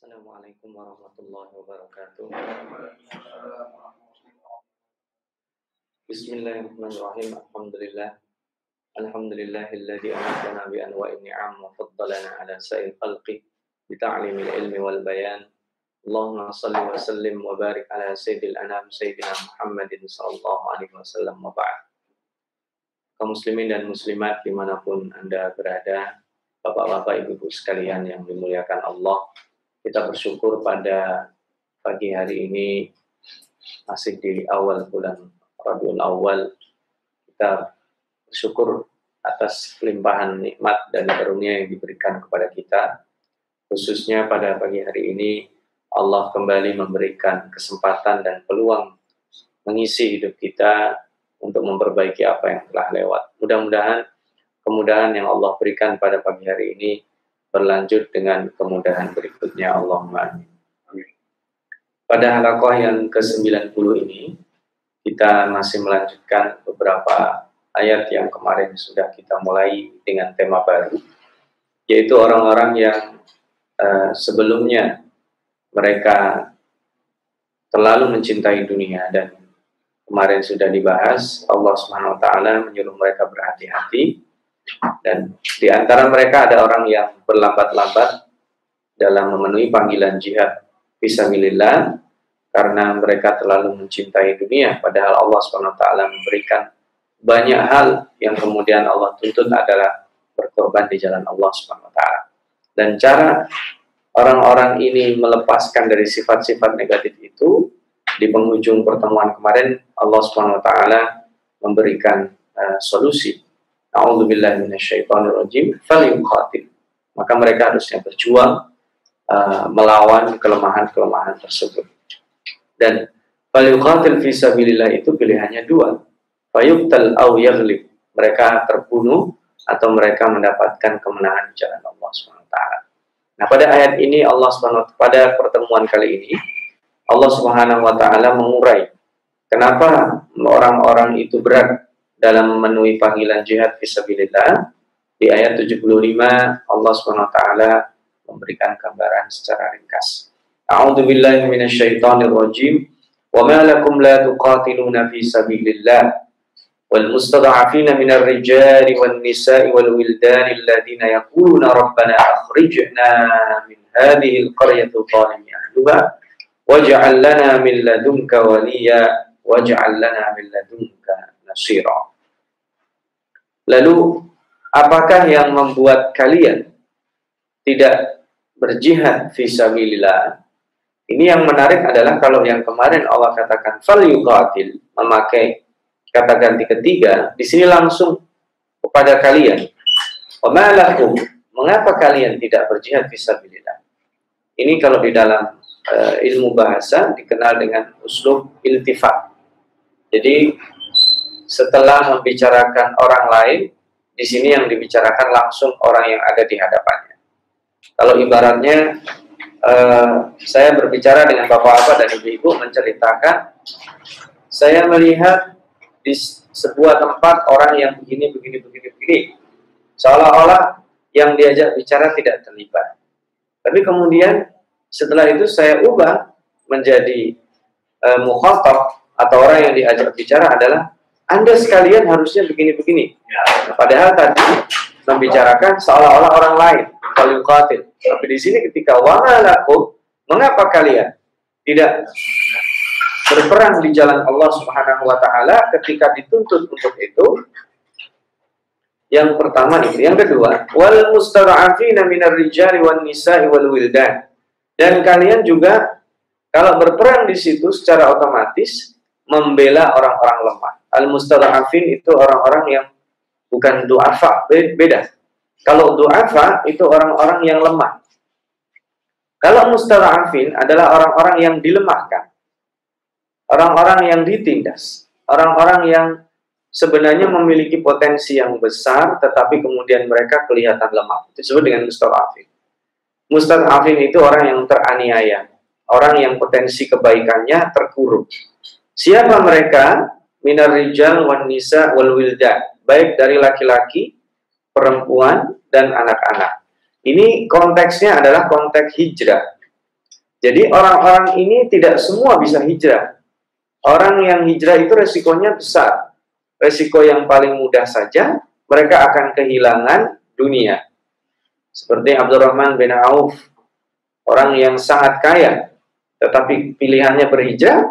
Assalamualaikum warahmatullahi wabarakatuh. Bismillahirrahmanirrahim. Alhamdulillah. Alhamdulillahilladzi amatana bi anwa'in ni'am wa faddalana ala sa'il khalqi bi ta'limil ilmi wal bayan. Allahumma salli wa sallim wa barik ala sayyidil anam sayyidina Muhammadin sallallahu alaihi wasallam wa ba'd. Kaum muslimin dan muslimat di mana pun Anda berada, Bapak-bapak, ibu-ibu sekalian yang dimuliakan Allah, kita bersyukur pada pagi hari ini masih di awal bulan Rabiul Awal. Kita bersyukur atas limpahan nikmat dan karunia yang diberikan kepada kita. Khususnya pada pagi hari ini Allah kembali memberikan kesempatan dan peluang mengisi hidup kita untuk memperbaiki apa yang telah lewat. Mudah-mudahan kemudahan yang Allah berikan pada pagi hari ini berlanjut dengan kemudahan berikutnya Allahumma amin. Pada halakoh yang ke-90 ini kita masih melanjutkan beberapa ayat yang kemarin sudah kita mulai dengan tema baru yaitu orang-orang yang uh, sebelumnya mereka terlalu mencintai dunia dan kemarin sudah dibahas Allah Subhanahu wa taala menyuruh mereka berhati-hati dan di antara mereka ada orang yang berlambat-lambat dalam memenuhi panggilan jihad. Fisabilillah karena mereka terlalu mencintai dunia padahal Allah SWT memberikan banyak hal yang kemudian Allah tuntut adalah berkorban di jalan Allah SWT dan cara orang-orang ini melepaskan dari sifat-sifat negatif itu di penghujung pertemuan kemarin Allah SWT memberikan uh, solusi A'udzubillahi. Maka mereka harusnya berjuang uh, melawan kelemahan-kelemahan tersebut. Dan falyuqatil fi sabilillah itu pilihannya dua. Fayuqtal aw yaghlib. Mereka terbunuh atau mereka mendapatkan kemenangan di jalan Allah SWT. Nah, pada ayat ini Allah SWT, pada pertemuan kali ini Allah Subhanahu wa taala mengurai kenapa orang-orang itu berat dalam memenuhi panggilan jihad fisabilillah di ayat 75 Allah taala memberikan gambaran secara ringkas. A'udzu billahi minasyaitonir rajim. Wa ma lakum la tuqatiluna fi sabilillah wal wildani alladhina yaquluna rabbana akhrijna min hadhihi al-qaryati zalimi ahluha waj'al lana min ladunka waliya waj'al lana min ladunka nasira. Lalu apakah yang membuat kalian tidak berjihad fisabilillah? Ini yang menarik adalah kalau yang kemarin Allah katakan fal yuqatil memakai kata ganti ketiga, di sini langsung kepada kalian. Wamalakum, mengapa kalian tidak berjihad fisabilillah? Ini kalau di dalam uh, ilmu bahasa dikenal dengan uslub iltifat. Jadi setelah membicarakan orang lain, di sini yang dibicarakan langsung orang yang ada di hadapannya. Kalau ibaratnya uh, saya berbicara dengan bapak-bapak dan ibu-ibu menceritakan, saya melihat di sebuah tempat orang yang begini, begini, begini, begini, seolah-olah yang diajak bicara tidak terlibat. Tapi kemudian setelah itu saya ubah menjadi mukhatab atau orang yang diajak bicara adalah anda sekalian harusnya begini-begini. Padahal tadi membicarakan seolah-olah orang lain. Kalau Tapi di sini ketika wa'alakum, mengapa kalian tidak berperang di jalan Allah Subhanahu wa taala ketika dituntut untuk itu? Yang pertama itu, yang kedua, wal mustada'afina minar rijali wan nisa'i wal wildan. Dan kalian juga kalau berperang di situ secara otomatis membela orang-orang lemah. Al-mustada'afin itu orang-orang yang bukan du'afa, beda. Kalau du'afa itu orang-orang yang lemah. Kalau mustada'afin adalah orang-orang yang dilemahkan. Orang-orang yang ditindas. Orang-orang yang sebenarnya memiliki potensi yang besar tetapi kemudian mereka kelihatan lemah. Itu disebut dengan mustada'afin. Mustada'afin itu orang yang teraniaya. Orang yang potensi kebaikannya terkurung. Siapa mereka? Minar rijal wan nisa wal wildan, baik dari laki-laki, perempuan dan anak-anak. Ini konteksnya adalah konteks hijrah. Jadi orang-orang ini tidak semua bisa hijrah. Orang yang hijrah itu resikonya besar. Resiko yang paling mudah saja, mereka akan kehilangan dunia. Seperti Abdurrahman bin Auf, orang yang sangat kaya, tetapi pilihannya berhijrah,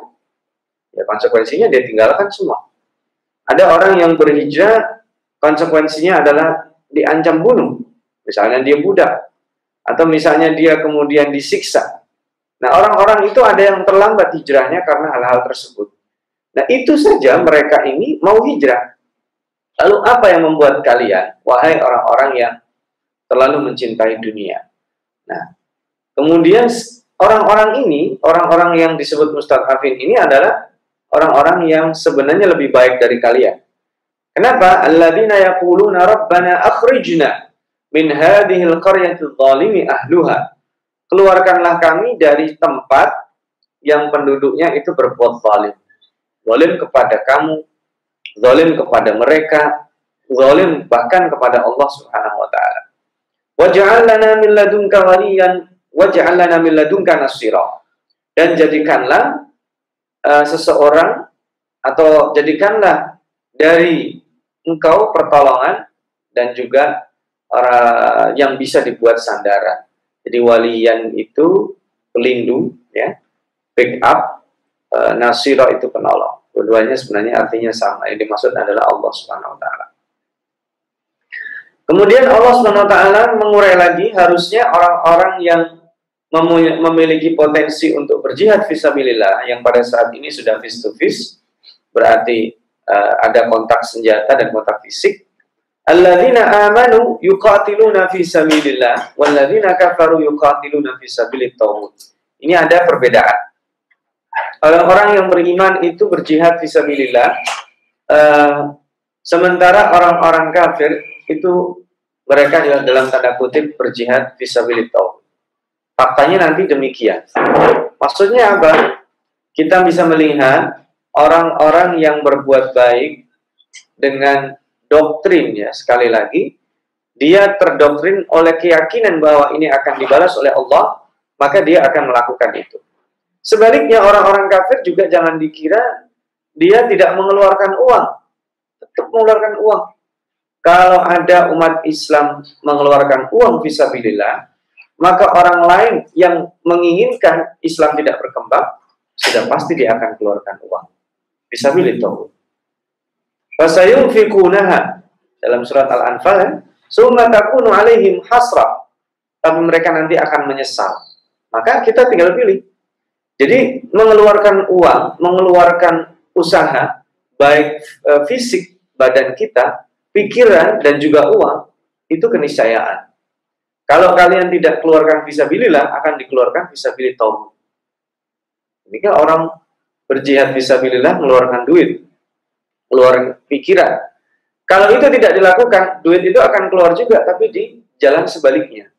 ya konsekuensinya dia tinggalkan semua. Ada orang yang berhijrah, konsekuensinya adalah diancam bunuh. Misalnya dia budak, atau misalnya dia kemudian disiksa. Nah, orang-orang itu ada yang terlambat hijrahnya karena hal-hal tersebut. Nah, itu saja mereka ini mau hijrah. Lalu apa yang membuat kalian, wahai orang-orang yang terlalu mencintai dunia? Nah, kemudian orang-orang ini, orang-orang yang disebut mustadhafin ini adalah orang-orang yang sebenarnya lebih baik dari kalian. Kenapa? Alladzina yaquluna rabbana akhrijna min hadhil qaryati zalimi ahluha. Keluarkanlah kami dari tempat yang penduduknya itu berbuat zalim. Zalim kepada kamu, zalim kepada mereka, zalim bahkan kepada Allah Subhanahu wa taala. Waj'al lana min ladunka waliyan waj'al lana min ladunka nasira. Dan jadikanlah uh, seseorang atau jadikanlah dari engkau pertolongan dan juga orang yang bisa dibuat sandaran. Jadi waliyan itu pelindung, ya, backup, e, nasiro itu penolong. Keduanya sebenarnya artinya sama. Yang dimaksud adalah Allah Subhanahu Wa Taala. Kemudian Allah Subhanahu Wa Taala mengurai lagi harusnya orang-orang yang memiliki potensi untuk berjihad visabilillah yang pada saat ini sudah face to face berarti uh, ada kontak senjata dan kontak fisik. Alladzina amanu yuqatiluna fi sabilillah walladzina kafaru yuqatiluna fi sabilit Ini ada perbedaan. Orang-orang yang beriman itu berjihad fi sabilillah uh, sementara orang-orang kafir itu mereka dalam tanda kutip berjihad fi sabilit Faktanya nanti demikian. Maksudnya apa? Kita bisa melihat orang-orang yang berbuat baik dengan doktrin ya sekali lagi dia terdoktrin oleh keyakinan bahwa ini akan dibalas oleh Allah maka dia akan melakukan itu sebaliknya orang-orang kafir juga jangan dikira dia tidak mengeluarkan uang tetap mengeluarkan uang kalau ada umat Islam mengeluarkan uang visabilillah maka orang lain yang menginginkan Islam tidak berkembang sudah pasti dia akan keluarkan uang visabilillah Fasayunfikunaha dalam surat Al-Anfal ya. Summa takunu alaihim hasra. Tapi mereka nanti akan menyesal. Maka kita tinggal pilih. Jadi mengeluarkan uang, mengeluarkan usaha, baik e, fisik badan kita, pikiran dan juga uang, itu keniscayaan. Kalau kalian tidak keluarkan visabilillah, akan dikeluarkan visabilillah. Ini kan orang berjihad visabilillah mengeluarkan duit, keluar pikiran. Kalau itu tidak dilakukan, duit itu akan keluar juga, tapi di jalan sebaliknya.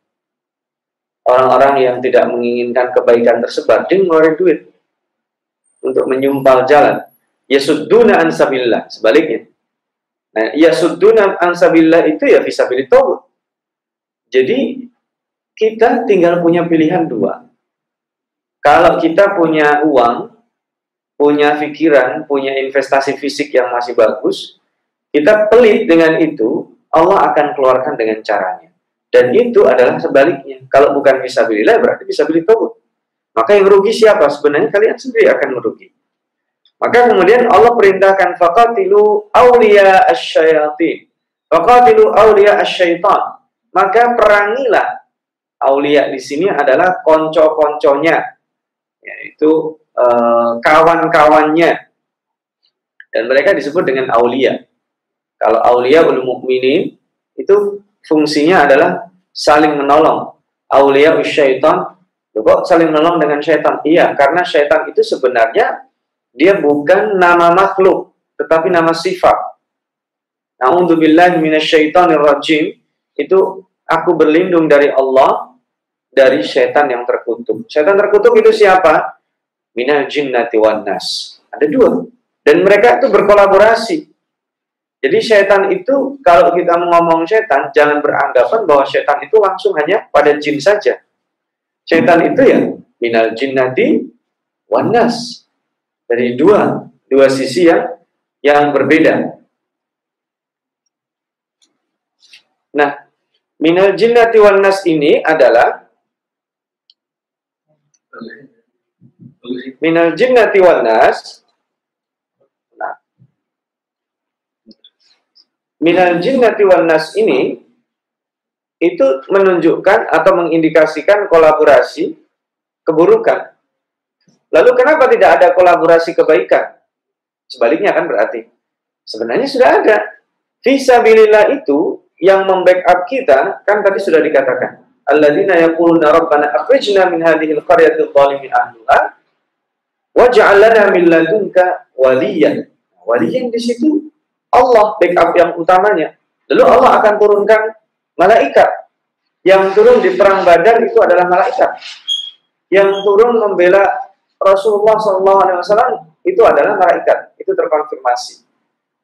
Orang-orang yang tidak menginginkan kebaikan tersebar, dia ngeluarin duit untuk menyumpal jalan. Yasudduna ansabillah, sebaliknya. Nah, yasudduna ansabillah itu ya visabilitah. Jadi, kita tinggal punya pilihan dua. Kalau kita punya uang, punya pikiran, punya investasi fisik yang masih bagus, kita pelit dengan itu, Allah akan keluarkan dengan caranya. Dan itu adalah sebaliknya. Kalau bukan bisa bilillah, berarti bisa beli taubat. Maka yang rugi siapa? Sebenarnya kalian sendiri akan merugi. Maka kemudian Allah perintahkan faqatilu awliya asyayatin. Faqatilu awliya asyaitan. Maka perangilah aulia di sini adalah konco-konconya. Yaitu uh, kawan-kawannya dan mereka disebut dengan aulia. Kalau aulia ul mukminin itu fungsinya adalah saling menolong. Aulia syaitan, kok saling menolong dengan syaitan? Iya, karena syaitan itu sebenarnya dia bukan nama makhluk, tetapi nama sifat. Na'udzubillah minasyaitonir rajim itu aku berlindung dari Allah dari syaitan yang terkutuk. Syaitan terkutuk itu siapa? minal jinnati wan nas. Ada dua. Dan mereka itu berkolaborasi. Jadi setan itu kalau kita ngomong setan jangan beranggapan bahwa setan itu langsung hanya pada jin saja. Setan itu ya minal jinnati wan nas. Dari dua dua sisi yang yang berbeda. Nah, minal jinnati wan nas ini adalah minal jinnati wan nas nah, minal jinnati wan nas ini itu menunjukkan atau mengindikasikan kolaborasi keburukan. Lalu kenapa tidak ada kolaborasi kebaikan? Sebaliknya kan berarti sebenarnya sudah ada. Fisabilillah itu yang membackup kita kan tadi sudah dikatakan. Alladzina yaquluna rabbana akhrijna min hadhihi al-qaryati adh-dhalimi ahliha waj'al lana min ladunka waliyan. Waliyan di situ Allah backup yang utamanya. Lalu Allah akan turunkan malaikat. Yang turun di perang Badar itu adalah malaikat. Yang turun membela Rasulullah SAW itu adalah malaikat. Itu terkonfirmasi.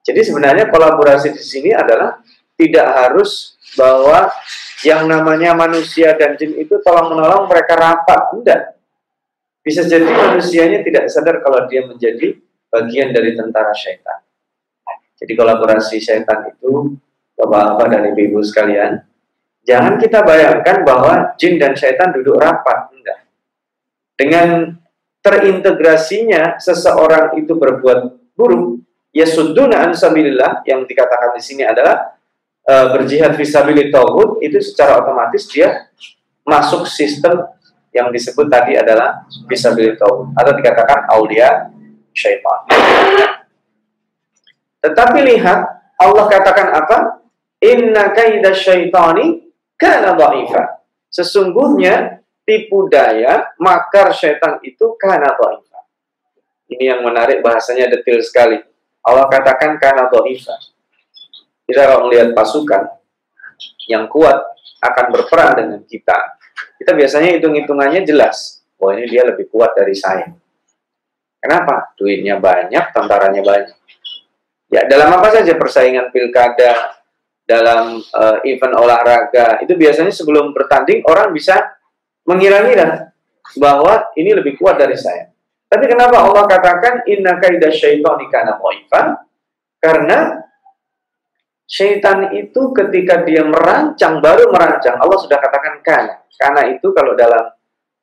Jadi sebenarnya kolaborasi di sini adalah tidak harus bahwa yang namanya manusia dan jin itu tolong menolong mereka rapat. Tidak. Bisa jadi manusianya tidak sadar kalau dia menjadi bagian dari tentara syaitan. Jadi kolaborasi syaitan itu Bapak-bapak dan ibu-ibu sekalian, jangan kita bayangkan bahwa jin dan syaitan duduk rapat. Enggak. Dengan terintegrasinya seseorang itu berbuat buruk, ya suduna ansabilillah yang dikatakan di sini adalah e, berjihad visabilit tauhid itu secara otomatis dia masuk sistem yang disebut tadi adalah visabilit tauhid atau dikatakan aulia syaitan. Tetapi lihat Allah katakan apa? Inna kaida syaitani kana dha'ifa. Sesungguhnya tipu daya makar syaitan itu kana dha'ifa. Ini yang menarik bahasanya detail sekali. Allah katakan kana dha'ifa. Kita kalau melihat pasukan yang kuat akan berperang dengan kita, kita biasanya hitung-hitungannya jelas. Bahwa ini dia lebih kuat dari saya. Kenapa? Duitnya banyak, tentaranya banyak. Ya, dalam apa saja persaingan pilkada, dalam uh, event olahraga itu biasanya sebelum bertanding orang bisa mengira-ngira bahwa ini lebih kuat dari saya. Tapi kenapa Allah katakan inna kaidah syaitani kana Karena syaitan itu ketika dia merancang baru merancang Allah sudah katakan kana. Karena itu kalau dalam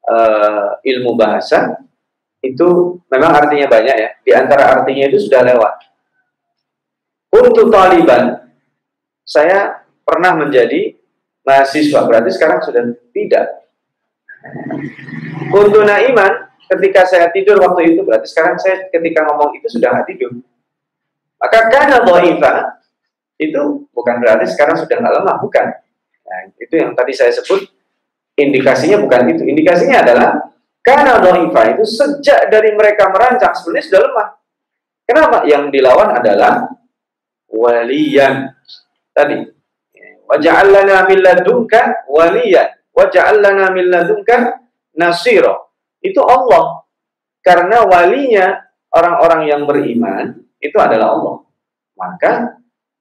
uh, ilmu bahasa itu memang artinya banyak ya. Di antara artinya itu sudah lewat. Untuk Taliban saya pernah menjadi mahasiswa, berarti sekarang sudah tidak. Untuk iman, ketika saya tidur waktu itu, berarti sekarang saya ketika ngomong itu sudah nggak tidur. Maka karena doiva, itu bukan berarti sekarang sudah nggak lemah, bukan. Nah, itu yang tadi saya sebut, indikasinya bukan itu. Indikasinya adalah, karena doiva itu sejak dari mereka merancang, sebenarnya sudah lemah. Kenapa? Yang dilawan adalah waliyan tadi. Waja'allana min ladunka waliyan. Waja'allana min ladunka nasiro. Itu Allah. Karena walinya orang-orang yang beriman itu adalah Allah. Maka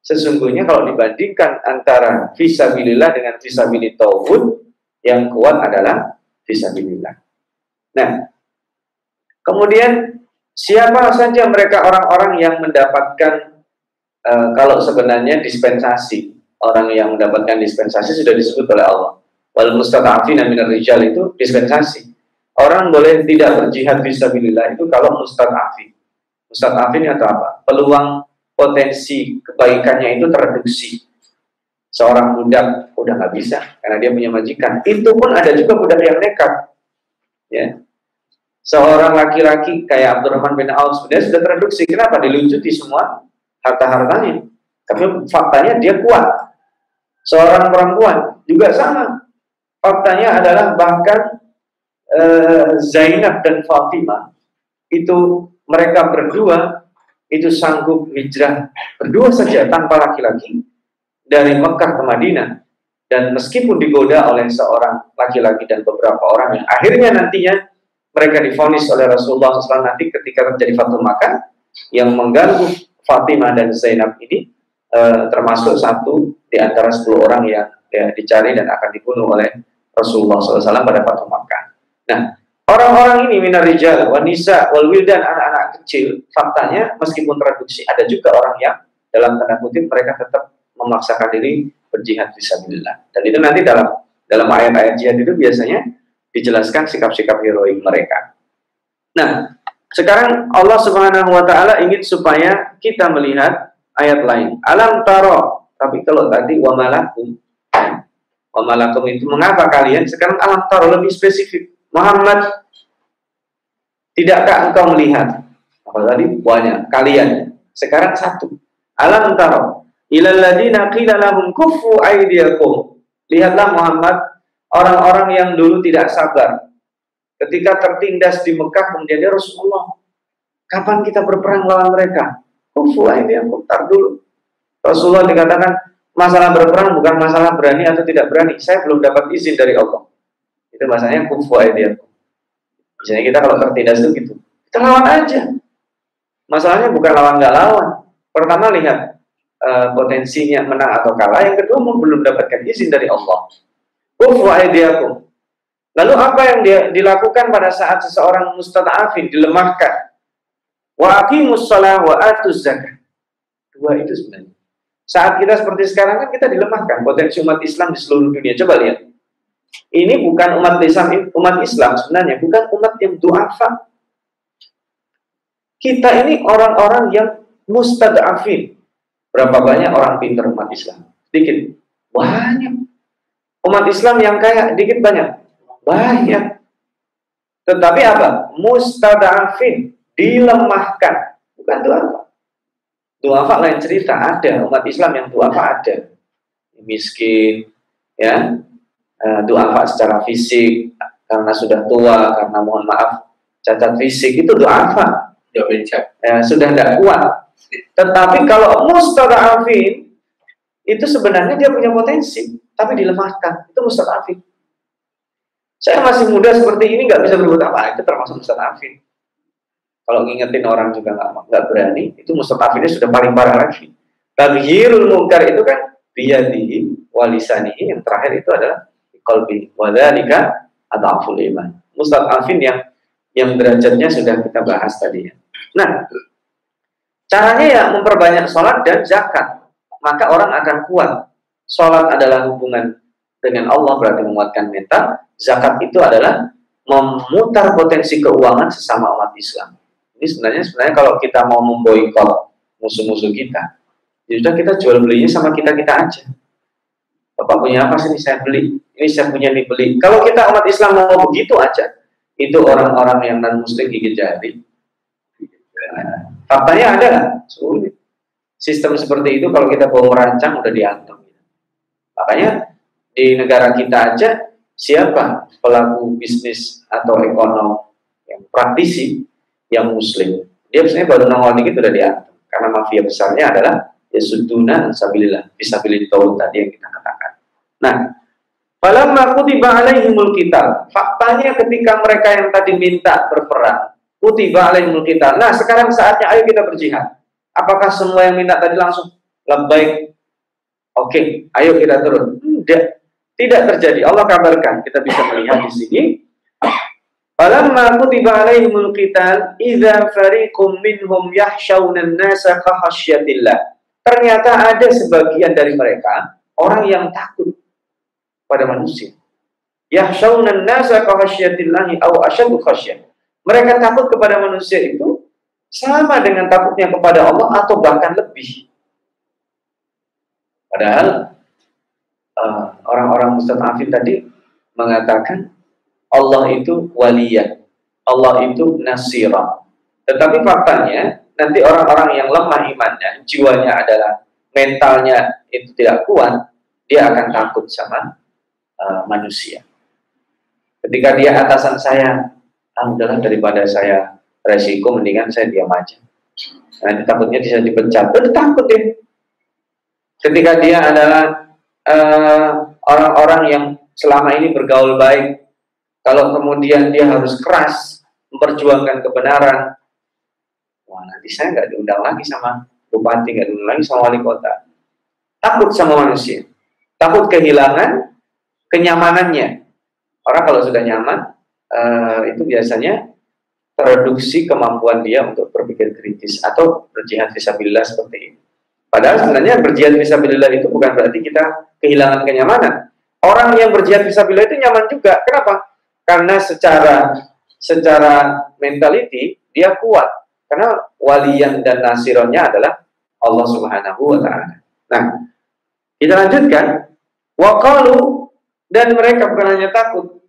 sesungguhnya kalau dibandingkan antara visabilillah dengan visabilit tauhid yang kuat adalah visabilillah. Nah, kemudian siapa saja mereka orang-orang yang mendapatkan uh, kalau sebenarnya dispensasi orang yang mendapatkan dispensasi sudah disebut oleh Allah. Wal mustada'afin minar rijal itu dispensasi. Orang boleh tidak berjihad fisabilillah itu kalau mustada'afin. Mustada'afin atau apa? Peluang potensi kebaikannya itu tereduksi. Seorang budak udah nggak bisa karena dia punya majikan. Itu pun ada juga budak yang nekat. Ya. Seorang laki-laki kayak Abdurrahman bin Auf sudah sudah tereduksi. Kenapa? Dilunjuti semua harta-hartanya. Tapi faktanya dia kuat. Seorang perempuan juga sama. Faktanya adalah bahkan eh, Zainab dan Fatimah itu mereka berdua itu sanggup hijrah berdua saja tanpa laki-laki dari Mekah ke Madinah dan meskipun digoda oleh seorang laki-laki dan beberapa orang yang akhirnya nantinya mereka difonis oleh Rasulullah SAW nanti ketika terjadi Fatul Makkah yang mengganggu Fatimah dan Zainab ini uh, termasuk satu di antara 10 orang yang ya, dicari dan akan dibunuh oleh Rasulullah SAW pada Fatul Makkah. Nah, Orang-orang ini minar rijal, wanisa, wal wildan, anak-anak kecil, faktanya meskipun traduksi ada juga orang yang dalam tanda kutip mereka tetap memaksakan diri berjihad fisabilillah. Dan itu nanti dalam dalam ayat-ayat jihad itu biasanya dijelaskan sikap-sikap heroik mereka. Nah, sekarang Allah Subhanahu wa taala ingin supaya kita melihat ayat lain. Alam taro. Tapi kalau tadi wa malakum wa malakum itu mengapa kalian sekarang alam taro lebih spesifik. Muhammad, tidakkah engkau melihat? Apa tadi? Banyak. Kalian. Sekarang satu. Alam taro. Ilal ladina qila lahum kufu aydiyakum. Lihatlah Muhammad, orang-orang yang dulu tidak sabar. Ketika tertindas di Mekah, kemudian dia Rasulullah, kapan kita berperang lawan mereka? Kufu aydiyakum. Tar dulu. Rasulullah dikatakan, masalah berperang bukan masalah berani atau tidak berani. Saya belum dapat izin dari Allah. Itu bahasanya kufu aydiyakum. Misalnya kita kalau tertindas itu gitu, kita lawan aja. Masalahnya bukan lawan nggak lawan. Pertama lihat uh, potensinya menang atau kalah. Yang kedua belum dapatkan izin dari Allah. Kufu aydiyakum. Lalu apa yang dia dilakukan pada saat seseorang mustada'afin dilemahkan? Wa aqimus shalah wa atuz zakat. Dua itu sebenarnya. Saat kita seperti sekarang kan kita dilemahkan potensi umat Islam di seluruh dunia. Coba lihat ini bukan umat Islam, umat Islam sebenarnya bukan umat yang duafa. Kita ini orang-orang yang mustadafin. Berapa banyak orang pintar umat Islam? Sedikit. Banyak. Umat Islam yang kaya, dikit banyak. Banyak. Tetapi apa? Mustadafin. Dilemahkan. Bukan duafa. Duafa lain cerita. Ada. Umat Islam yang duafa ada. Miskin. Ya uh, doa secara fisik karena sudah tua, karena mohon maaf cacat fisik itu doa apa? Ya, sudah tidak kuat. Tetapi kalau mustadafin itu sebenarnya dia punya potensi, tapi dilemahkan. Itu mustadafin. Saya masih muda seperti ini nggak bisa berbuat apa, itu termasuk mustadafin. Kalau ngingetin orang juga nggak berani, itu mustadafinnya sudah paling parah lagi. Taghirul mungkar itu kan biyadihi walisanihi yang terakhir itu adalah qalbi wa dzalika adhaful iman. Mustad'afin yang yang derajatnya sudah kita bahas tadi ya. Nah, caranya ya memperbanyak sholat dan zakat. Maka orang akan kuat. Sholat adalah hubungan dengan Allah berarti menguatkan mental. Zakat itu adalah memutar potensi keuangan sesama umat Islam. Ini sebenarnya sebenarnya kalau kita mau memboikot musuh-musuh kita, ya sudah kita jual belinya sama kita kita aja. Bapak punya apa sih saya beli? Ini saya punya beli. Kalau kita umat Islam mau begitu aja, itu orang-orang yang non muslim gigit jari. faktanya ada sulit. Sistem seperti itu kalau kita mau merancang udah diatur. Makanya di negara kita aja siapa pelaku bisnis atau ekonom yang praktisi yang muslim dia sebenarnya baru nongol dikit udah diatur karena mafia besarnya adalah ya suduna sabilillah fisabilillah tadi yang kita katakan Nah, Falamma kutiba alaihimul kitab. Faktanya ketika mereka yang tadi minta berperang, kutiba alaihimul kitab. Nah, sekarang saatnya ayo kita berjihad. Apakah semua yang minta tadi langsung lebih Oke, okay, ayo kita turun. Tidak. Tidak terjadi. Allah kabarkan. Kita bisa melihat di sini. Falamma kutiba alaihimul qital idza fariqum minhum yahshawna an-nasa Ternyata ada sebagian dari mereka orang yang takut pada manusia. Yahshawna nasa kahasyiatillahi aw asyadu khasyah. Mereka takut kepada manusia itu sama dengan takutnya kepada Allah atau bahkan lebih. Padahal uh, orang-orang mustadafin tadi mengatakan Allah itu waliyah, Allah itu nasira. Tetapi faktanya nanti orang-orang yang lemah imannya, jiwanya adalah mentalnya itu tidak kuat, dia akan takut sama uh, manusia. Ketika dia atasan saya, adalah daripada saya resiko, mendingan saya diam aja. Nanti takutnya bisa dipecat, itu takut deh. Ketika dia adalah eh, orang-orang uh, yang selama ini bergaul baik, kalau kemudian dia harus keras memperjuangkan kebenaran, wah nanti saya nggak diundang lagi sama bupati, nggak diundang lagi sama wali kota. Takut sama manusia, takut kehilangan kenyamanannya. Orang kalau sudah nyaman, uh, itu biasanya produksi kemampuan dia untuk berpikir kritis atau berjihad visabilillah seperti ini. Padahal sebenarnya berjihad visabilillah itu bukan berarti kita kehilangan kenyamanan. Orang yang berjihad visabilillah itu nyaman juga. Kenapa? Karena secara secara mentality dia kuat. Karena waliyan dan nasironnya adalah Allah Subhanahu wa taala. Nah, kita lanjutkan. Waqalu dan mereka bukan hanya takut,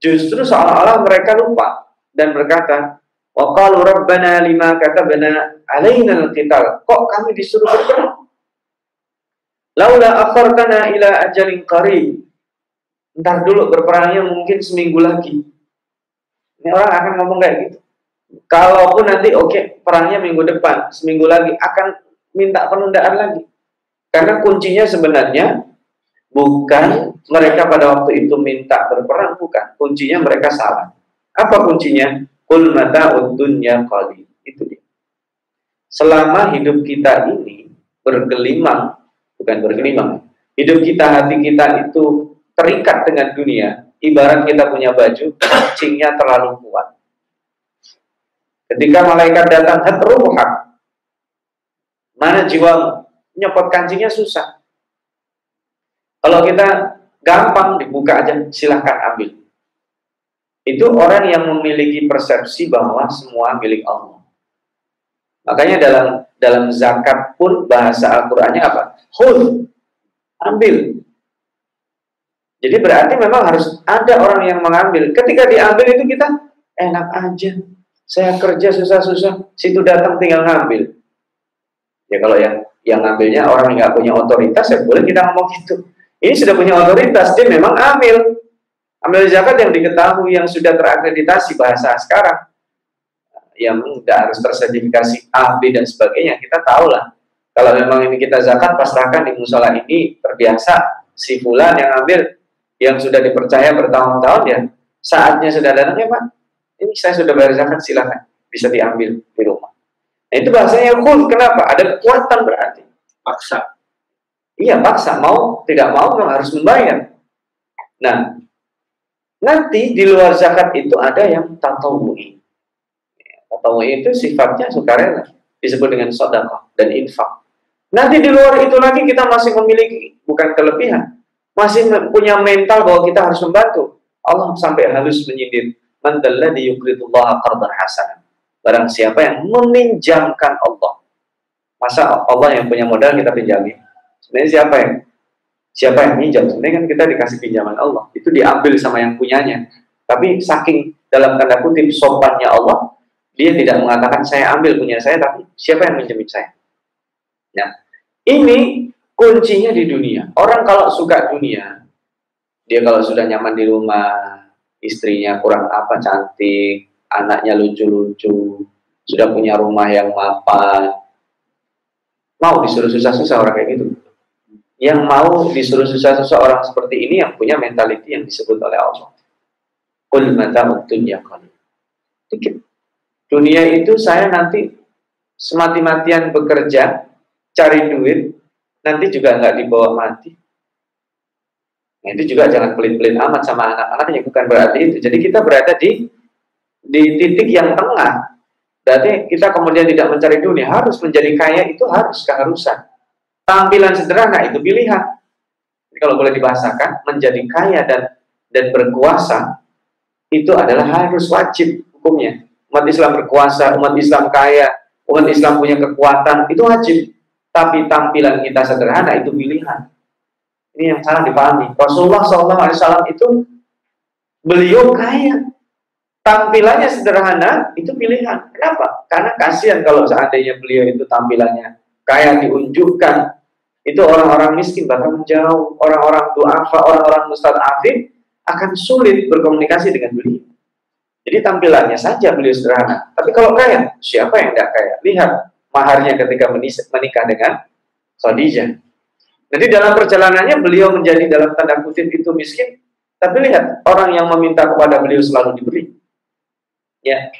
justru seolah-olah mereka lupa dan berkata, Wa qalu rabbana lima katabna alaina al-qital. Kok kami disuruh berperang? Laula akhartana ila ajalin qarib. Ntar dulu berperangnya mungkin seminggu lagi. Ini orang akan ngomong kayak gitu. Kalaupun nanti oke okay, perangnya minggu depan, seminggu lagi akan minta penundaan lagi. Karena kuncinya sebenarnya bukan mereka pada waktu itu minta berperang, bukan. Kuncinya mereka salah. Apa kuncinya? Kul mata dunya kali Itu dia. Selama hidup kita ini bergelimang, bukan bergelimang, hidup kita, hati kita itu terikat dengan dunia, ibarat kita punya baju, kancingnya terlalu kuat. Ketika malaikat datang, hatruhak, mana jiwa nyopot kancingnya susah. Kalau kita gampang dibuka aja, silahkan ambil itu orang yang memiliki persepsi bahwa semua milik Allah. Makanya dalam dalam zakat pun bahasa Al-Qur'annya apa? Hud. Ambil. Jadi berarti memang harus ada orang yang mengambil. Ketika diambil itu kita enak aja. Saya kerja susah-susah, situ datang tinggal ngambil. Ya kalau yang yang ngambilnya orang yang nggak punya otoritas, ya boleh kita ngomong gitu. Ini sudah punya otoritas, dia memang ambil. Ambil zakat yang diketahui yang sudah terakreditasi bahasa sekarang. Yang tidak harus tersertifikasi A, B dan sebagainya kita tahu lah kalau memang ini kita zakat pasrahkan di musola ini terbiasa si fulan yang ambil yang sudah dipercaya bertahun-tahun ya saatnya sudah datang ya pak. Ini saya sudah bayar zakat silahkan bisa diambil di rumah. Nah itu bahasanya kul kenapa? Ada kekuatan berarti. Paksa iya paksa mau tidak mau memang harus membayar nah Nanti di luar zakat itu ada yang tatawu'i. Tatawu'i itu sifatnya sukarela, disebut dengan sodakoh dan infak. Nanti di luar itu lagi kita masih memiliki, bukan kelebihan, masih punya mental bahwa kita harus membantu. Allah sampai halus menyindir, mandalla di yukridullah qardan hasanah. Barang siapa yang meminjamkan Allah. Masa Allah yang punya modal kita pinjami? Sebenarnya siapa yang siapa yang minjam? Sebenarnya kan kita dikasih pinjaman Allah. Itu diambil sama yang punyanya. Tapi saking dalam tanda kutip sopannya Allah dia tidak mengatakan saya ambil punya saya tapi siapa yang minjemin saya? Nah ini kuncinya di dunia. Orang kalau suka dunia dia kalau sudah nyaman di rumah istrinya kurang apa cantik anaknya lucu-lucu sudah punya rumah yang mapan mau disuruh susah-susah orang kayak gitu yang mau disuruh susah seseorang seperti ini yang punya mentality yang disebut oleh Allah. Kul mata dunya Dikit. Dunia itu saya nanti semati-matian bekerja, cari duit, nanti juga nggak dibawa mati. Nah, itu juga jangan pelit-pelit amat sama anak-anaknya, bukan berarti itu. Jadi kita berada di di titik yang tengah. Berarti kita kemudian tidak mencari dunia, harus menjadi kaya itu harus keharusan. Tampilan sederhana itu pilihan. Jadi kalau boleh dibahasakan, menjadi kaya dan dan berkuasa itu adalah harus wajib hukumnya. Umat Islam berkuasa, umat Islam kaya, umat Islam punya kekuatan, itu wajib. Tapi tampilan kita sederhana itu pilihan. Ini yang salah dipahami. Rasulullah SAW itu beliau kaya. Tampilannya sederhana, itu pilihan. Kenapa? Karena kasihan kalau seandainya beliau itu tampilannya kaya diunjukkan. Itu orang-orang miskin bahkan menjauh. Orang-orang duafa orang-orang mustadafin akan sulit berkomunikasi dengan beliau. Jadi tampilannya saja beliau sederhana. Tapi kalau kaya siapa yang tidak kaya? Lihat maharnya ketika menikah dengan Khadijah. Jadi dalam perjalanannya beliau menjadi dalam tanda kutip itu miskin. Tapi lihat orang yang meminta kepada beliau selalu diberi. Ya.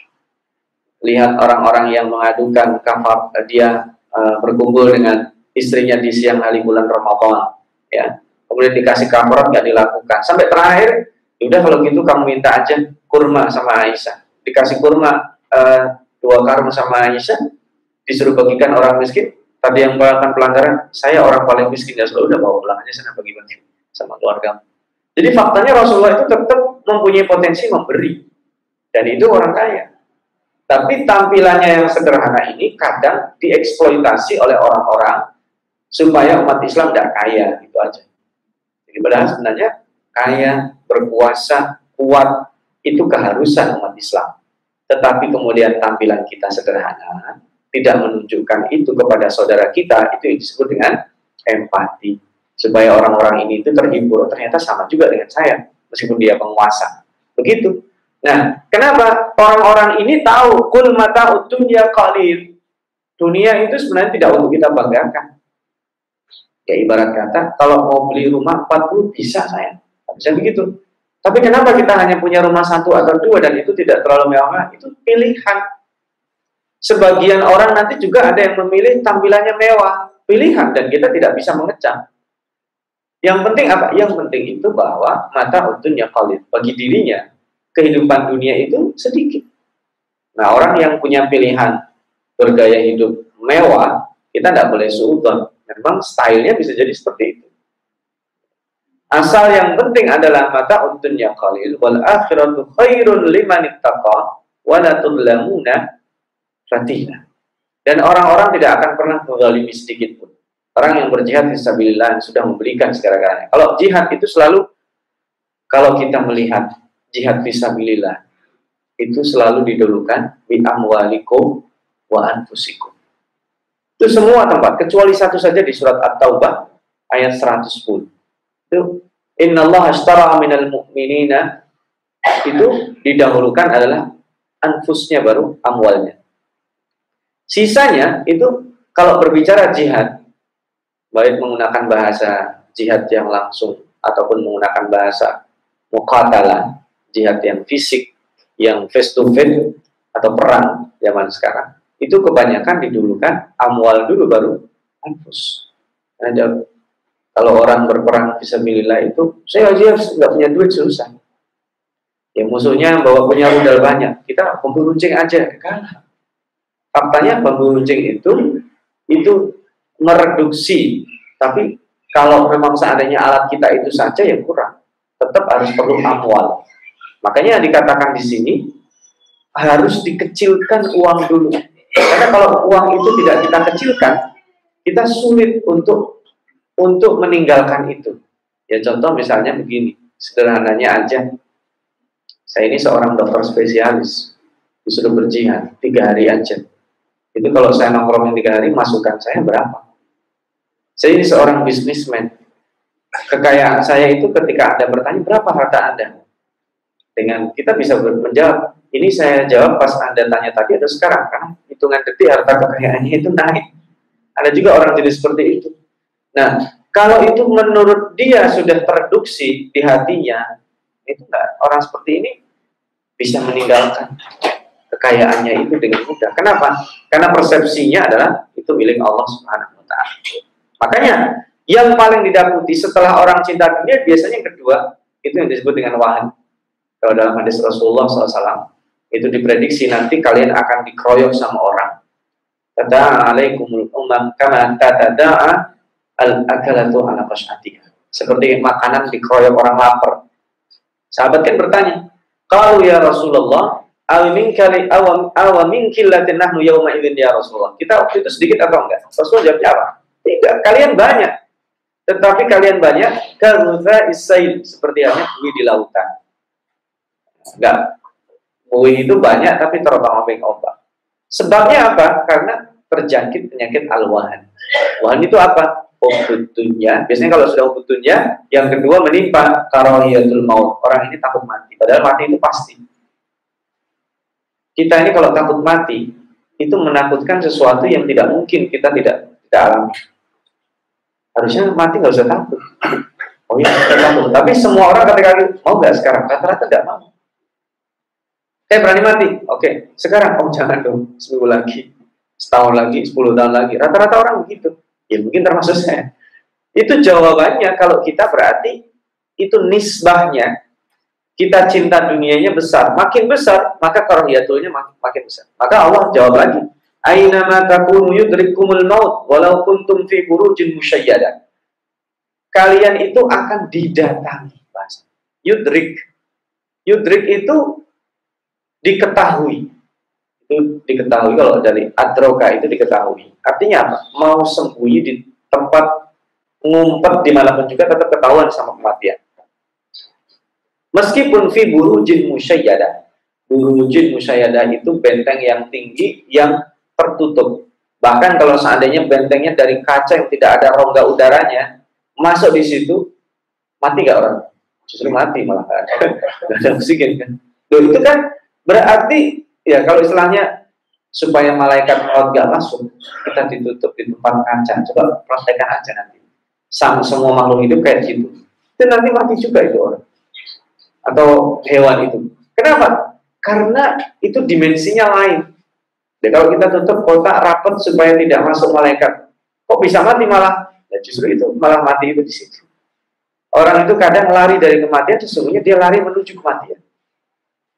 Lihat orang-orang yang mengadukan kafar dia uh, berkumpul dengan istrinya di siang hari bulan Ramadan ya kemudian dikasih kafarat nggak dilakukan sampai terakhir udah kalau gitu kamu minta aja kurma sama Aisyah. Dikasih kurma uh, dua karung sama Aisyah, disuruh bagikan orang miskin. Tadi yang melakukan pelanggaran, saya orang paling miskin ya sudah bawa pulang aja sana bagi-bagi sama keluarga. Jadi faktanya Rasulullah itu tetap mempunyai potensi memberi. Dan itu orang kaya. Tapi tampilannya yang sederhana ini kadang dieksploitasi oleh orang-orang supaya umat Islam tidak kaya, gitu aja. Jadi padahal sebenarnya kaya, berkuasa, kuat, itu keharusan umat Islam. Tetapi kemudian tampilan kita sederhana, tidak menunjukkan itu kepada saudara kita, itu disebut dengan empati. Supaya orang-orang ini itu terhibur, ternyata sama juga dengan saya, meskipun dia penguasa. Begitu. Nah, kenapa orang-orang ini tahu kul mata dunya qalil. Dunia itu sebenarnya tidak untuk kita banggakan. Ya ibarat kata, kalau mau beli rumah 40 bisa saya. Bisa begitu. Tapi kenapa kita hanya punya rumah satu atau dua dan itu tidak terlalu mewah? Itu pilihan. Sebagian orang nanti juga ada yang memilih tampilannya mewah. Pilihan dan kita tidak bisa mengecam. Yang penting apa? Yang penting itu bahwa mata utuhnya khalid. Bagi dirinya, kehidupan dunia itu sedikit. Nah, orang yang punya pilihan bergaya hidup mewah, kita tidak boleh suudon. Memang stylenya bisa jadi seperti itu. Asal yang penting adalah mata untunya qalil wal akhiratu khairun liman ittaqa wa la tudlamuna. Dan orang-orang tidak akan pernah menzalimi sedikit pun. Orang yang berjihad fisabilillah sudah memberikan segala-galanya. Kalau jihad itu selalu kalau kita melihat jihad fisabilillah itu selalu didulukan bi amwalikum wa anfusikum. Itu semua tempat kecuali satu saja di surat At-Taubah ayat 110 itu Allah ashtara minal mu'minina itu didahulukan adalah anfusnya baru amwalnya. Sisanya itu kalau berbicara jihad baik menggunakan bahasa jihad yang langsung ataupun menggunakan bahasa muqatalah, jihad yang fisik, yang face to face atau perang zaman sekarang, itu kebanyakan didulukan amwal dulu baru anfus. Ada kalau orang berperang bisa milih itu, saya aja nggak punya duit susah. Ya musuhnya bawa punya modal banyak, kita pemburu runcing aja kalah. Faktanya pemburu runcing itu itu mereduksi, tapi kalau memang seandainya alat kita itu saja ya kurang, tetap harus perlu amwal. Makanya dikatakan di sini harus dikecilkan uang dulu. Karena kalau uang itu tidak kita kecilkan, kita sulit untuk untuk meninggalkan itu. Ya contoh misalnya begini, sederhananya aja. Saya ini seorang dokter spesialis, disuruh berjihad tiga hari aja. Itu kalau saya nongkrongin tiga hari, masukan saya berapa? Saya ini seorang bisnismen. Kekayaan saya itu ketika Anda bertanya, berapa harta Anda? Dengan kita bisa menjawab, ini saya jawab pas Anda tanya tadi atau sekarang, kan hitungan detik harta kekayaannya itu naik. Ada juga orang jenis seperti itu Nah, kalau itu menurut dia sudah tereduksi di hatinya, itu enggak orang seperti ini bisa meninggalkan kekayaannya itu dengan mudah. Kenapa? Karena persepsinya adalah itu milik Allah Subhanahu wa taala. Makanya yang paling didaputi setelah orang cinta dunia biasanya yang kedua itu yang disebut dengan wahan. Kalau dalam hadis Rasulullah SAW itu diprediksi nanti kalian akan dikeroyok sama orang. Tada'a alaikumul umam kama al-akalatu ala qashatiha. Seperti makanan dikeroyok orang lapar. Sahabat kan bertanya, kalau ya Rasulullah, awamin kali awam awamin killatin nahnu yauma ya Rasulullah." Kita waktu itu sedikit atau enggak? Rasulullah jawabnya apa? Tidak, kalian banyak. Tetapi kalian banyak karutha isail seperti halnya di lautan. Enggak. Bui itu banyak tapi terombang-ambing ombak. Sebabnya apa? Karena terjangkit penyakit al-wahan. Wahan itu apa? Ubutunya. Biasanya kalau sudah ubutunya, yang kedua menimpa karohiyatul maut. Orang ini takut mati. Padahal mati itu pasti. Kita ini kalau takut mati, itu menakutkan sesuatu yang tidak mungkin kita tidak tidak alami. Harusnya mati nggak usah takut. Oh iya, takut. Tapi semua orang ketika mau nggak sekarang, rata-rata nggak mau. Saya berani mati. Oke, sekarang oh jangan dong, seminggu lagi, setahun lagi, sepuluh tahun lagi. Rata-rata orang begitu. Ya mungkin termasuk saya. Itu jawabannya kalau kita berarti itu nisbahnya kita cinta dunianya besar, makin besar, maka karohiyatulnya makin, makin besar. Maka Allah jawab lagi, Aina ma takunu yudrikumul maut walau kuntum fi burujin musyayyada. Kalian itu akan didatangi. Yudrik. Yudrik itu diketahui. Itu diketahui kalau dari adroka itu diketahui. Artinya apa? Mau sembunyi di tempat ngumpet di malam juga tetap ketahuan sama kematian. Meskipun fi burujin musyayyada. Burujin musyayyada itu benteng yang tinggi yang tertutup. Bahkan kalau seandainya bentengnya dari kaca yang tidak ada rongga udaranya, masuk di situ, mati nggak orang? Justru mati malah ada kan. Itu kan berarti ya kalau istilahnya supaya malaikat maut gak masuk, kita ditutup di tempat kaca. Coba praktekkan aja nanti. Sama semua makhluk hidup kayak gitu. Itu nanti mati juga itu orang. Atau hewan itu. Kenapa? Karena itu dimensinya lain. Jadi kalau kita tutup kotak rapat supaya tidak masuk malaikat, kok bisa mati malah? Ya justru itu malah mati itu di situ. Orang itu kadang lari dari kematian, sesungguhnya dia lari menuju kematian.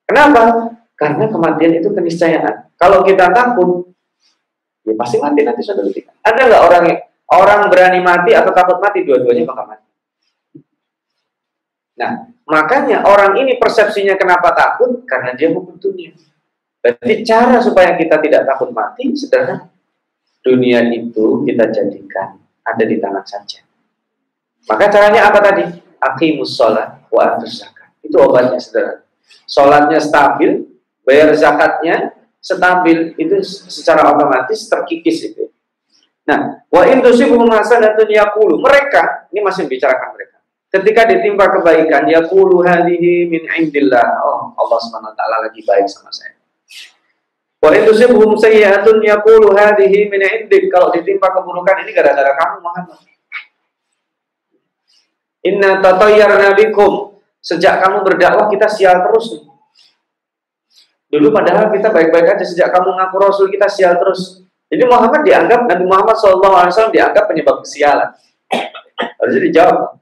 Kenapa? Karena kematian itu keniscayaan. Kalau kita takut, ya pasti mati nanti suatu ketika. Ada nggak orang orang berani mati atau takut mati dua-duanya bakal mati. Nah, makanya orang ini persepsinya kenapa takut? Karena dia membutuhnya. Jadi cara supaya kita tidak takut mati sederhana. Dunia itu kita jadikan ada di tangan saja. Maka caranya apa tadi? Aqimus sholat wa zakat. Itu obatnya sederhana. Sholatnya stabil, bayar zakatnya stabil itu secara otomatis terkikis itu. Nah, wa in tusibuhum hasanatun yaqulu. Mereka, ini masih bicarakan mereka. Ketika ditimpa kebaikan, yaqulu hadhihi min indillah. Oh, Allah Subhanahu wa taala lagi baik sama saya. Wa in tusibuhum sayyi'atun yaqulu hadhihi min indik. Kalau ditimpa keburukan ini gara-gara kamu Muhammad. Inna tatayyarna bikum. Sejak kamu berdakwah kita sial terus nih. Dulu padahal kita baik-baik aja sejak kamu ngaku Rasul kita sial terus. Jadi Muhammad dianggap Nabi Muhammad SAW dianggap penyebab kesialan. Harusnya dijawab.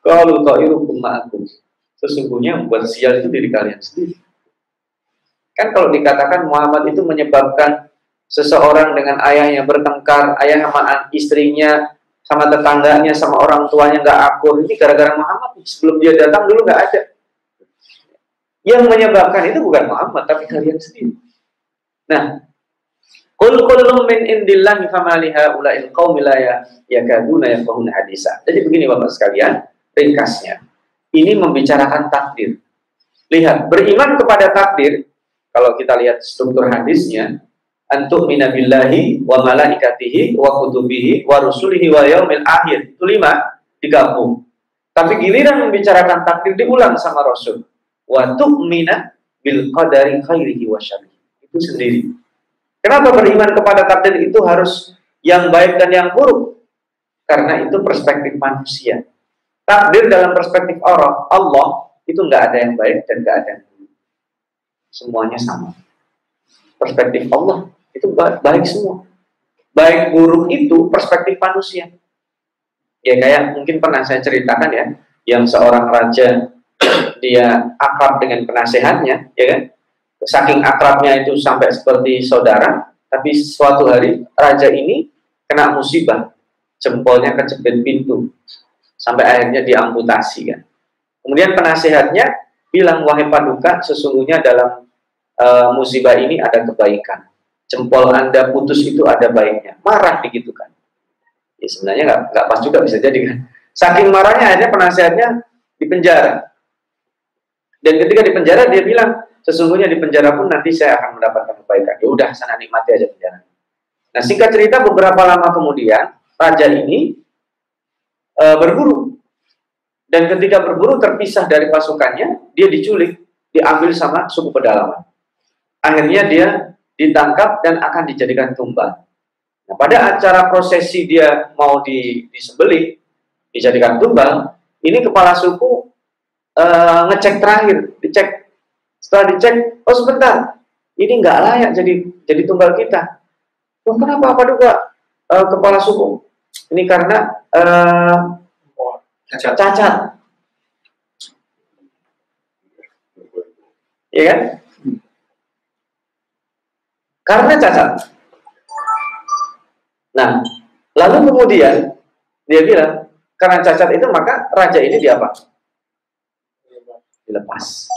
Kalau ta'irukum ma'akum. Sesungguhnya membuat sial itu diri kalian sendiri. Kan kalau dikatakan Muhammad itu menyebabkan seseorang dengan ayahnya bertengkar, ayah sama istrinya, sama tetangganya, sama orang tuanya nggak akur. Ini gara-gara Muhammad. Sebelum dia datang dulu nggak ada. Yang menyebabkan itu bukan Muhammad, tapi kalian sendiri. Nah, Kul kullum min indillahi famali haula'il qaumi la ya, yakaduna yafqahuna hadisa. Jadi begini Bapak sekalian, ringkasnya. Ini membicarakan takdir. Lihat, beriman kepada takdir, kalau kita lihat struktur hadisnya, antuk minabillahi wa malaikatihi wa kutubihi wa rusulihi wa yaumil akhir. Itu lima, digabung. Tapi giliran membicarakan takdir diulang sama Rasul wa tu'mina bil qadari khairihi wa syarrihi. Itu sendiri. Kenapa beriman kepada takdir itu harus yang baik dan yang buruk? Karena itu perspektif manusia. Takdir dalam perspektif orang, Allah itu nggak ada yang baik dan nggak ada yang buruk. Semuanya sama. Perspektif Allah itu baik semua. Baik buruk itu perspektif manusia. Ya kayak mungkin pernah saya ceritakan ya, yang seorang raja dia akrab dengan penasehatnya, ya kan? Saking akrabnya itu sampai seperti saudara, tapi suatu hari raja ini kena musibah, jempolnya kejepit pintu, sampai akhirnya diamputasi kan. Kemudian penasehatnya bilang wahai paduka, sesungguhnya dalam uh, musibah ini ada kebaikan. Jempol anda putus itu ada baiknya. Marah begitu kan. Ya sebenarnya nggak pas juga bisa jadi kan. Saking marahnya akhirnya penasehatnya di penjara. Dan ketika di penjara dia bilang, sesungguhnya di penjara pun nanti saya akan mendapatkan kebaikan. Ya udah, sana nikmati aja penjara. Nah, singkat cerita beberapa lama kemudian raja ini e, berburu. Dan ketika berburu terpisah dari pasukannya, dia diculik, diambil sama suku pedalaman. Akhirnya dia ditangkap dan akan dijadikan tumbal. Nah, pada acara prosesi dia mau di, disembelih, dijadikan tumbal, ini kepala suku uh, ngecek terakhir, dicek. Setelah dicek, oh sebentar, ini nggak layak jadi jadi tunggal kita. Oh, kenapa? Apa juga uh, kepala suku? Ini karena uh, cacat. cacat. ya kan? Karena cacat. Nah, lalu kemudian dia bilang, karena cacat itu maka raja ini diapa? Dilepas.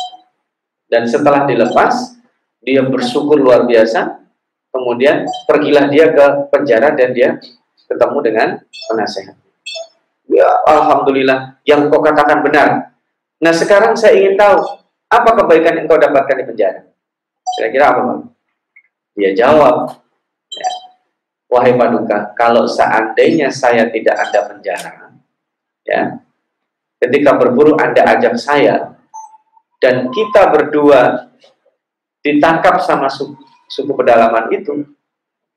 Dan setelah dilepas, dia bersyukur luar biasa, kemudian pergilah dia ke penjara dan dia ketemu dengan penasehat. Ya, Alhamdulillah, yang kau katakan benar. Nah sekarang saya ingin tahu, apa kebaikan yang kau dapatkan di penjara? Kira-kira apa Bang? Dia jawab, ya, Wahai Paduka, kalau seandainya saya tidak ada penjara, ya, ketika berburu Anda ajak saya, dan kita berdua ditangkap sama suku, suku pedalaman itu,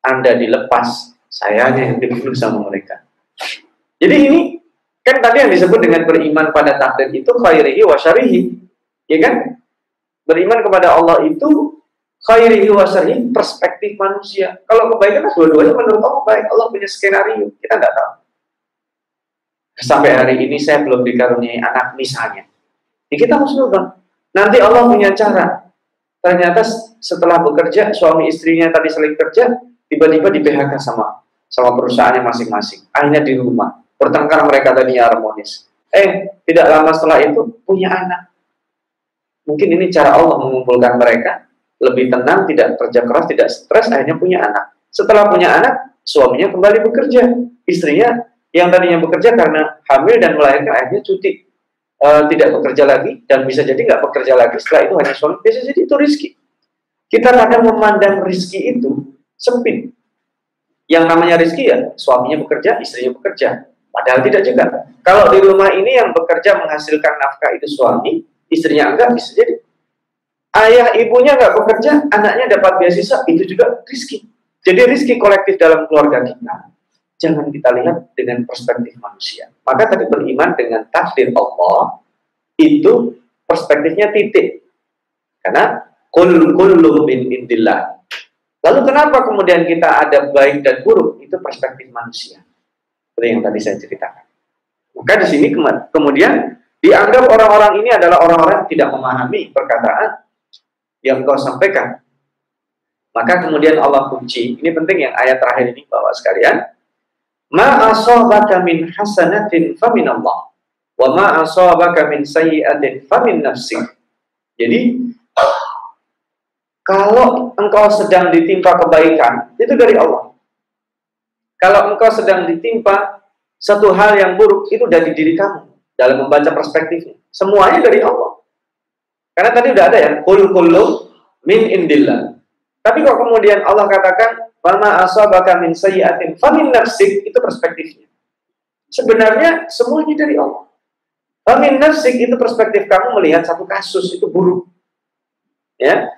Anda dilepas, sayanya yang dibunuh sama mereka. Jadi ini kan tadi yang disebut dengan beriman pada takdir itu khairihi wa syarihi, ya kan? Beriman kepada Allah itu khairihi wa syarri perspektif manusia. Kalau kebaikan kan dua-duanya menurut Allah baik. Allah punya skenario, kita nggak tahu. Sampai hari ini saya belum dikaruniai anak misalnya. Ya kita harus nurut. Nanti Allah punya cara. Ternyata setelah bekerja, suami istrinya tadi saling kerja, tiba-tiba di PHK sama sama perusahaannya masing-masing. Akhirnya di rumah. Bertengkar mereka tadinya harmonis. Eh, tidak lama setelah itu punya anak. Mungkin ini cara Allah mengumpulkan mereka lebih tenang, tidak kerja keras, tidak stres, akhirnya punya anak. Setelah punya anak, suaminya kembali bekerja. Istrinya yang tadinya bekerja karena hamil dan melahirkan akhirnya cuti. E, tidak bekerja lagi dan bisa jadi nggak bekerja lagi setelah itu hanya suami. Bisa jadi itu rizki. Kita kadang memandang rizki itu sempit. Yang namanya rizki ya suaminya bekerja, istrinya bekerja. Padahal tidak juga. Kalau di rumah ini yang bekerja menghasilkan nafkah itu suami, istrinya enggak bisa jadi ayah ibunya nggak bekerja, anaknya dapat beasiswa, itu juga rizki. Jadi rizki kolektif dalam keluarga kita, jangan kita lihat dengan perspektif manusia. Maka tadi beriman dengan takdir Allah, itu perspektifnya titik. Karena kul kullu min indillah. Lalu kenapa kemudian kita ada baik dan buruk? Itu perspektif manusia. Seperti yang tadi saya ceritakan. Maka di sini kemudian dianggap orang-orang ini adalah orang-orang yang tidak memahami perkataan yang kau sampaikan. Maka kemudian Allah kunci, ini penting yang ayat terakhir ini bahwa sekalian, ma min hasanatin Allah wa ma min sayyi'atin nafsi. Jadi kalau engkau sedang ditimpa kebaikan, itu dari Allah. Kalau engkau sedang ditimpa satu hal yang buruk, itu dari diri kamu. Dalam membaca perspektifnya. Semuanya dari Allah. Karena tadi udah ada ya, kul kullu min indillah. Tapi kok kemudian Allah katakan Mama asabaka min sayyi'atin famin nafsik itu perspektifnya. Sebenarnya semuanya dari Allah. Famin nafsik itu perspektif kamu melihat satu kasus itu buruk. Ya.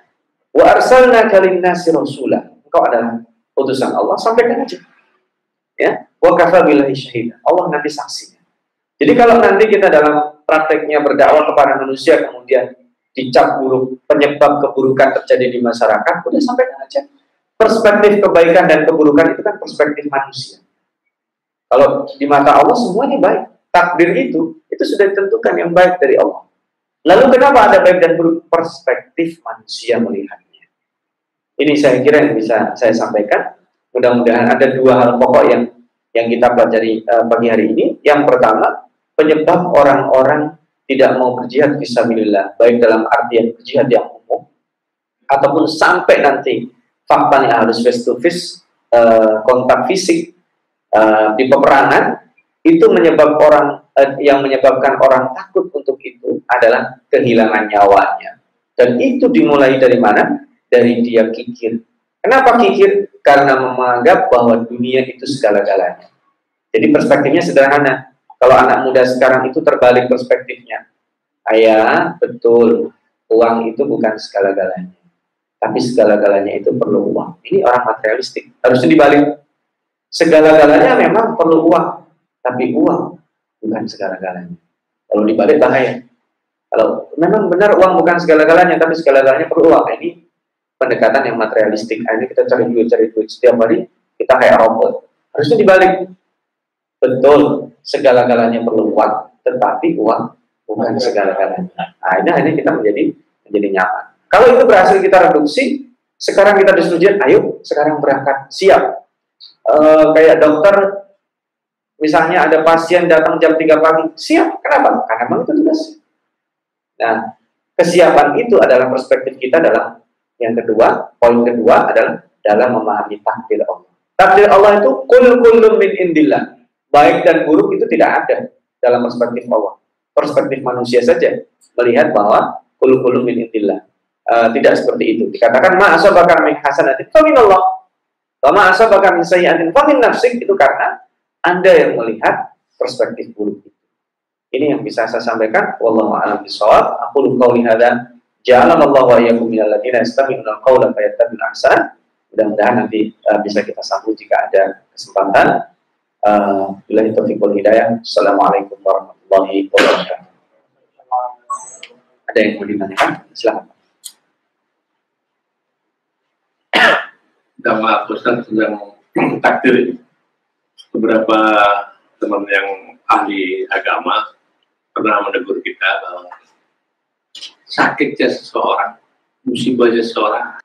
Wa arsalna kalin nasi rasulah. Engkau adalah utusan Allah, sampaikan aja. Ya. Wa kafa billahi. Allah nanti saksinya. Jadi kalau nanti kita dalam prakteknya berdakwah kepada manusia kemudian dicap buruk, penyebab keburukan terjadi di masyarakat, udah sampaikan aja. Perspektif kebaikan dan keburukan itu kan perspektif manusia. Kalau di mata Allah semuanya baik. Takdir itu, itu sudah ditentukan yang baik dari Allah. Lalu kenapa ada baik dan buruk? Perspektif manusia melihatnya. Ini saya kira yang bisa saya sampaikan. Mudah-mudahan ada dua hal pokok yang yang kita pelajari uh, pagi hari ini. Yang pertama, penyebab orang-orang tidak mau berjihad fisabilillah, baik dalam artian berjihad yang umum ataupun sampai nanti faktanya harus face to face uh, kontak fisik uh, di peperangan itu menyebab orang uh, yang menyebabkan orang takut untuk itu adalah kehilangan nyawanya. Dan itu dimulai dari mana? Dari dia kikir. Kenapa kikir? Karena menganggap bahwa dunia itu segala-galanya. Jadi perspektifnya sederhana. Kalau anak muda sekarang itu terbalik perspektifnya. Ayah, betul, uang itu bukan segala-galanya. Tapi segala-galanya itu perlu uang. Ini orang materialistik. Harusnya dibalik. Segala-galanya memang perlu uang. Tapi uang bukan segala-galanya. Kalau dibalik bahaya. Kalau memang benar uang bukan segala-galanya, tapi segala-galanya perlu uang. Ini pendekatan yang materialistik. Ini kita cari duit, cari duit setiap hari. Kita kayak robot. Harusnya dibalik. Betul, segala-galanya perlu uang, tetapi uang bukan segala-galanya. Nah, ini, ini kita menjadi menjadi nyaman. Kalau itu berhasil kita reduksi, sekarang kita disuruh ayo sekarang berangkat, siap. E, kayak dokter, misalnya ada pasien datang jam 3 pagi, siap. Kenapa? Karena memang itu tugas. Nah, kesiapan itu adalah perspektif kita dalam yang kedua, poin kedua adalah dalam memahami takdir Allah. Takdir Allah itu kul kulum min indillah. Baik dan buruk itu tidak ada dalam perspektif Allah. Perspektif manusia saja melihat bahwa kul kulum min indillah. Uh, tidak seperti itu. Dikatakan ma min hasanatin fa min Allah. Wa ma min sayyi'atin fa min nafsik itu karena Anda yang melihat perspektif buruk itu. Ini yang bisa saya sampaikan. Wallahu a'lam bishawab. Aku qauli hadza ja'alallahu wa iyyakum minal ladzina yastami'una al-qawla fayattabi'una ahsan. Mudah-mudahan nanti uh, bisa kita sambung jika ada kesempatan. Uh, Bila itu hidayah. Assalamualaikum warahmatullahi wabarakatuh. Ada yang mau ditanyakan? Silahkan. Sama Ustaz sedang takdir beberapa teman yang ahli agama pernah menegur kita bahwa sakitnya seseorang, musibahnya seseorang,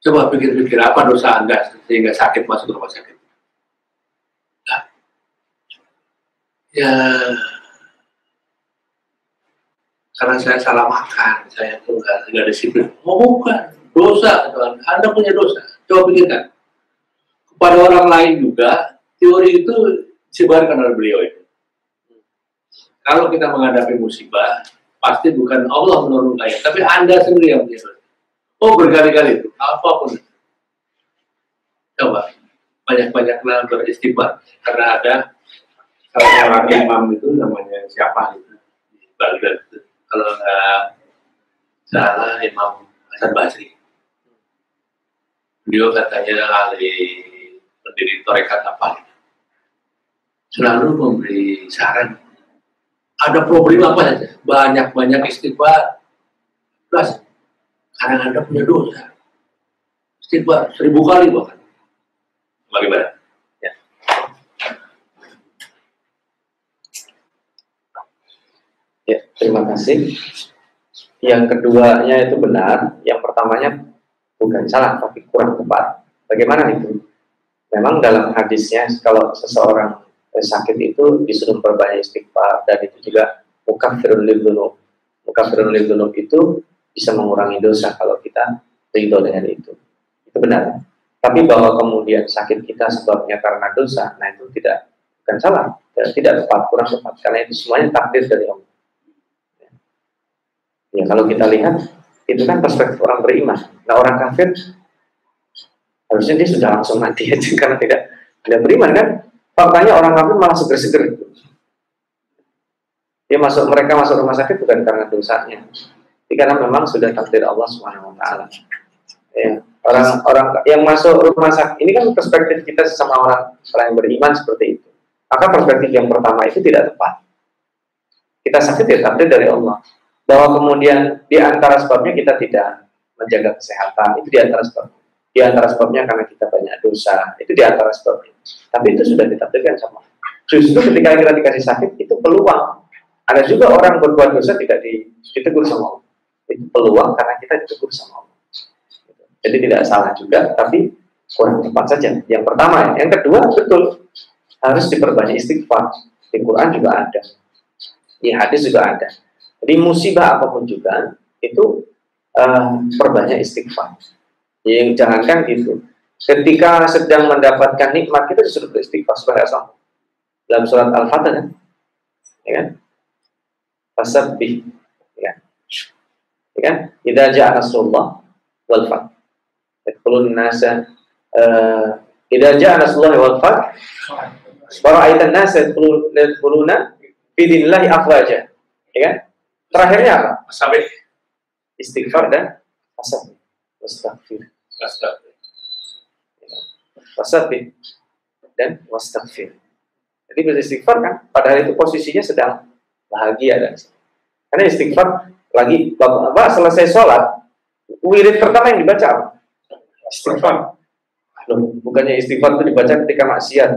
coba pikir-pikir apa dosa anda sehingga sakit masuk rumah sakit. Nah, ya karena saya salah makan, saya tuh nggak disiplin. Oh bukan, dosa, Anda punya dosa Coba pikirkan. Kepada orang lain juga, teori itu disebarkan oleh beliau itu. Kalau kita menghadapi musibah, pasti bukan Allah menurunkannya, tapi Anda sendiri yang punya Oh berkali-kali itu, apa pun. Coba, banyak-banyaklah beristighfar. Karena ada salah seorang imam itu namanya siapa itu. Baghdad itu. Kalau nggak salah Imam Hasan Basri beliau katanya ahli pendiri torekat apa selalu memberi saran. Ada problem apa saja? Banyak-banyak istighfar. Plus kadang anda punya dosa. Istighfar seribu kali bahkan. Bagaimana? Ya. ya terima kasih. Yang keduanya itu benar. Yang pertamanya bukan salah tapi kurang tepat. Bagaimana itu? Memang dalam hadisnya kalau seseorang sakit itu disuruh berbanyak istighfar dan itu juga mukafirun libdunub. Mukafirun libdunub itu bisa mengurangi dosa kalau kita ridho dengan itu. Itu benar. Tapi bahwa kemudian sakit kita sebabnya karena dosa, nah itu tidak bukan salah, tidak, tidak tepat, kurang tepat karena itu semuanya takdir dari Allah. Ya kalau kita lihat itu kan perspektif orang beriman. Nah orang kafir harusnya dia sudah langsung mati aja karena tidak tidak beriman kan. Faktanya orang kafir malah seger-seger. Dia masuk mereka masuk rumah sakit bukan karena dosanya, tapi karena memang sudah takdir Allah Subhanahu Wa Taala. Ya, orang-orang yang masuk rumah sakit ini kan perspektif kita sesama orang orang yang beriman seperti itu. Maka perspektif yang pertama itu tidak tepat. Kita sakit ya takdir dari Allah bahwa kemudian di antara sebabnya kita tidak menjaga kesehatan itu di antara sebabnya di antara sebabnya karena kita banyak dosa itu di antara sebabnya tapi itu sudah ditakdirkan sama. Justru ketika kita dikasih sakit itu peluang. Ada juga orang berbuat dosa tidak ditegur sama Allah. Itu peluang karena kita ditegur sama Allah. Jadi tidak salah juga tapi kurang tepat saja. Yang pertama yang kedua betul. Harus diperbanyak istighfar. Di Quran juga ada. Di hadis juga ada jadi musibah apa pun juga itu uh, perbanyak istighfar. Yang jangankan itu. Ketika sedang mendapatkan nikmat kita disuruh beristighfar sebagai asal. Dalam surat Al-Fatih kan? Ya kan? Fasabbih. Ya. Ya kan? Idza ja'a nasrullah wal fath. Yadkhulun nasa uh, Idza ja'a nasrullah wal fath. Wara'aitan nasa yadkhuluna fi dinillahi afwaja. Ya kan? Terakhirnya apa? Sampai istighfar dan asal. Wastaghfir. Wasabi dan wastaghfir. Jadi beristighfar kan pada hari itu posisinya sedang bahagia dan karena istighfar lagi bapak, selesai sholat wirid pertama yang dibaca apa? Istighfar. Loh, bukannya istighfar itu dibaca ketika maksiat.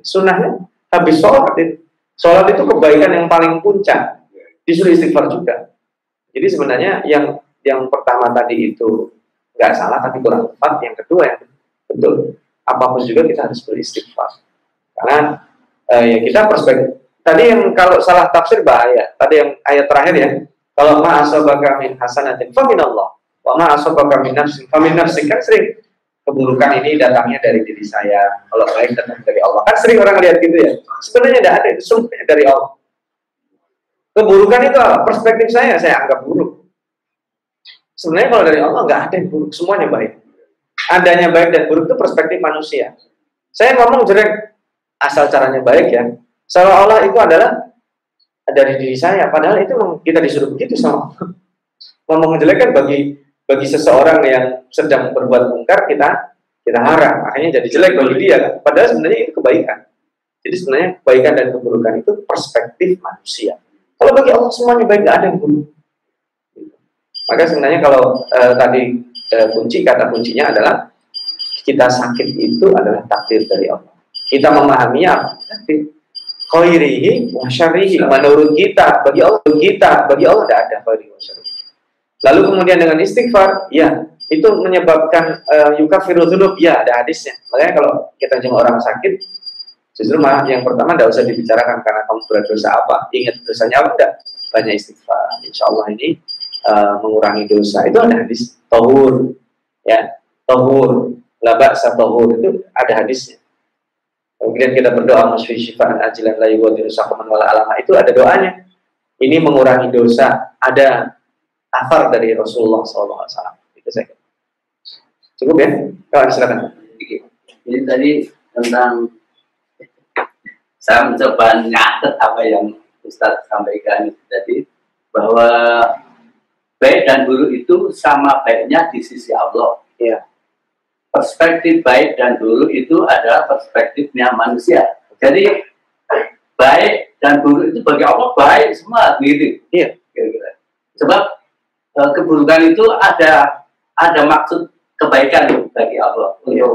Sunnahnya habis sholat itu. Sholat itu kebaikan yang paling puncak disuruh istighfar juga. Jadi sebenarnya yang yang pertama tadi itu nggak salah tapi kurang tepat, yang kedua yang betul. Apa pun juga kita harus beristighfar. Karena eh, ya kita perspektif tadi yang kalau salah tafsir bahaya. Tadi yang ayat terakhir ya, kalau ma asabaka min hasanatin fa min Allah, wa ma asabaka min nafsin fa min nafsin kan sering keburukan ini datangnya dari diri saya. Kalau baik datang dari Allah. Kan sering orang lihat gitu ya. Sebenarnya tidak ada, itu semuanya dari Allah. Keburukan itu apa? Perspektif saya, saya anggap buruk. Sebenarnya kalau dari Allah nggak ada yang buruk, semuanya baik. Adanya baik dan buruk itu perspektif manusia. Saya ngomong jelek asal caranya baik ya. Seolah-olah itu adalah dari diri saya, padahal itu kita disuruh begitu sama Ngomong jelek kan bagi bagi seseorang yang sedang berbuat mungkar kita kita harap akhirnya jadi jelek bagi dia kan. Padahal sebenarnya itu kebaikan. Jadi sebenarnya kebaikan dan keburukan itu perspektif manusia. Kalau bagi Allah semuanya baik, nggak ada yang buruk. Maka sebenarnya kalau eh, tadi eh, kunci kata kuncinya adalah kita sakit itu adalah takdir dari Allah. Kita memahaminya apa? Takdir. Khairihi wa syarihi. Menurut kita, bagi Allah, kita, bagi Allah tidak ada khairihi wa syarihi. Lalu kemudian dengan istighfar, ya itu menyebabkan uh, yukafiru dzunub, ya ada hadisnya. Makanya kalau kita jenguk orang sakit, Justru malah yang pertama tidak usah dibicarakan karena kamu berdosa apa. Ingat dosanya apa enggak? Banyak istighfar. Insya Allah ini uh, mengurangi dosa. Itu ada hadis tohur. Ya, tohur. Labak tohur. Itu ada hadisnya. Kemudian kita berdoa masfi syifaan ajilan la yuwati usakuman wala alama. Itu ada doanya. Ini mengurangi dosa. Ada afar dari Rasulullah SAW. Itu saya. Cukup ya? Kawan silakan. Jadi tadi tentang saya mencoba nyatet apa yang Ustadz sampaikan tadi bahwa baik dan buruk itu sama baiknya di sisi Allah. Ya. Perspektif baik dan buruk itu adalah perspektifnya manusia. Jadi baik dan buruk itu bagi Allah baik semua gitu. Iya. Kira-kira. Sebab e, keburukan itu ada ada maksud kebaikan bagi Allah untuk iya.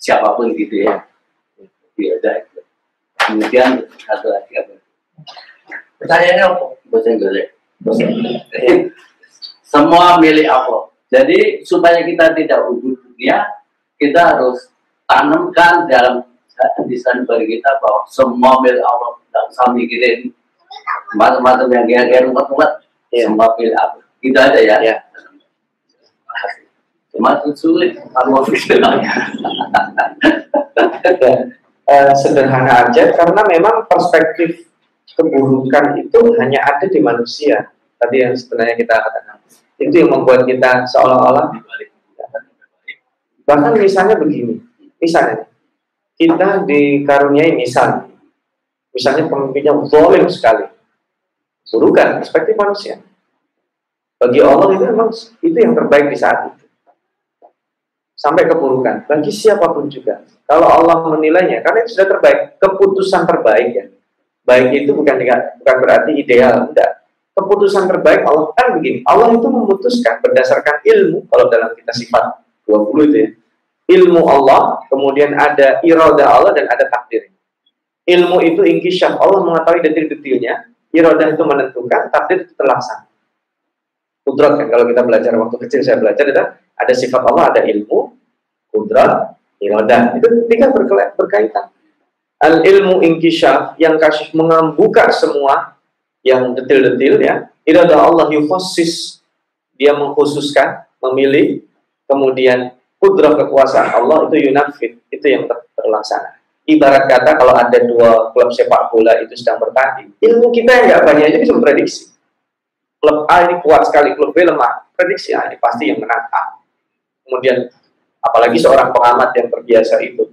siapa pun gitu ya. Iya, kemudian satu lagi apa? Pertanyaannya apa? Bahasa Inggris semua milik Allah. Jadi supaya kita tidak ubud dunia kita harus tanamkan dalam desain bagi kita bahwa semua milik Allah tidak usah mikirin macam-macam yang kira-kira rumput-rumput ya. semua milik Allah. Itu aja ya, ya. cuma sulit kalau uh, sederhana aja karena memang perspektif keburukan itu hanya ada di manusia. Tadi yang sebenarnya kita katakan. Itu yang membuat kita seolah-olah bahkan misalnya begini misalnya kita dikaruniai misal. Misalnya pemimpinnya zalim sekali. Burukan perspektif manusia. Bagi Allah itu memang itu yang terbaik di saat itu. Sampai keburukan. Bagi siapa pun juga. Kalau Allah menilainya, karena itu sudah terbaik, keputusan terbaik ya. Baik itu bukan bukan berarti ideal, enggak. Keputusan terbaik Allah kan begini, Allah itu memutuskan berdasarkan ilmu, kalau dalam kita sifat 20 itu ya. Ilmu Allah, kemudian ada iroda Allah dan ada takdir. Ilmu itu ingkisyaf, Allah mengetahui detil-detilnya, iroda itu menentukan, takdir itu terlaksana. Kudrat kan, kalau kita belajar waktu kecil saya belajar adalah ada sifat Allah, ada ilmu, kudrat, iradah. Itu tiga berkaitan. Al ilmu ingkisyaf yang kasih mengambuka semua yang detil-detil ya. Iradah Allah yufasis dia mengkhususkan, memilih, kemudian kudrat kekuasaan Allah itu yunafid, itu yang ter terlaksana. Ibarat kata kalau ada dua klub sepak bola itu sedang bertanding, ilmu kita yang nggak banyak aja bisa memprediksi. Klub A ini kuat sekali, klub B lemah. Prediksi, ah, ini pasti yang menang A kemudian apalagi seorang pengamat yang terbiasa itu,